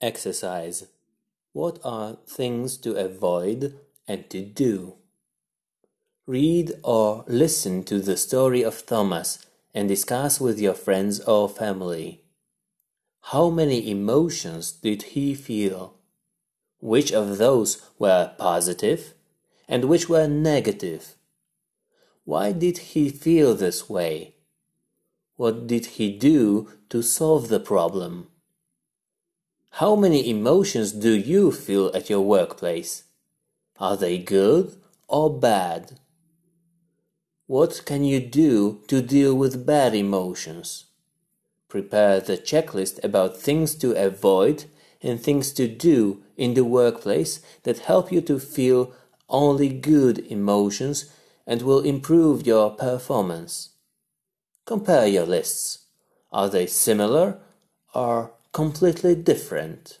Exercise. What are things to avoid and to do? Read or listen to the story of Thomas and discuss with your friends or family. How many emotions did he feel? Which of those were positive and which were negative? Why did he feel this way? What did he do to solve the problem? How many emotions do you feel at your workplace? Are they good or bad? What can you do to deal with bad emotions? Prepare the checklist about things to avoid and things to do in the workplace that help you to feel only good emotions and will improve your performance. Compare your lists. Are they similar or completely different.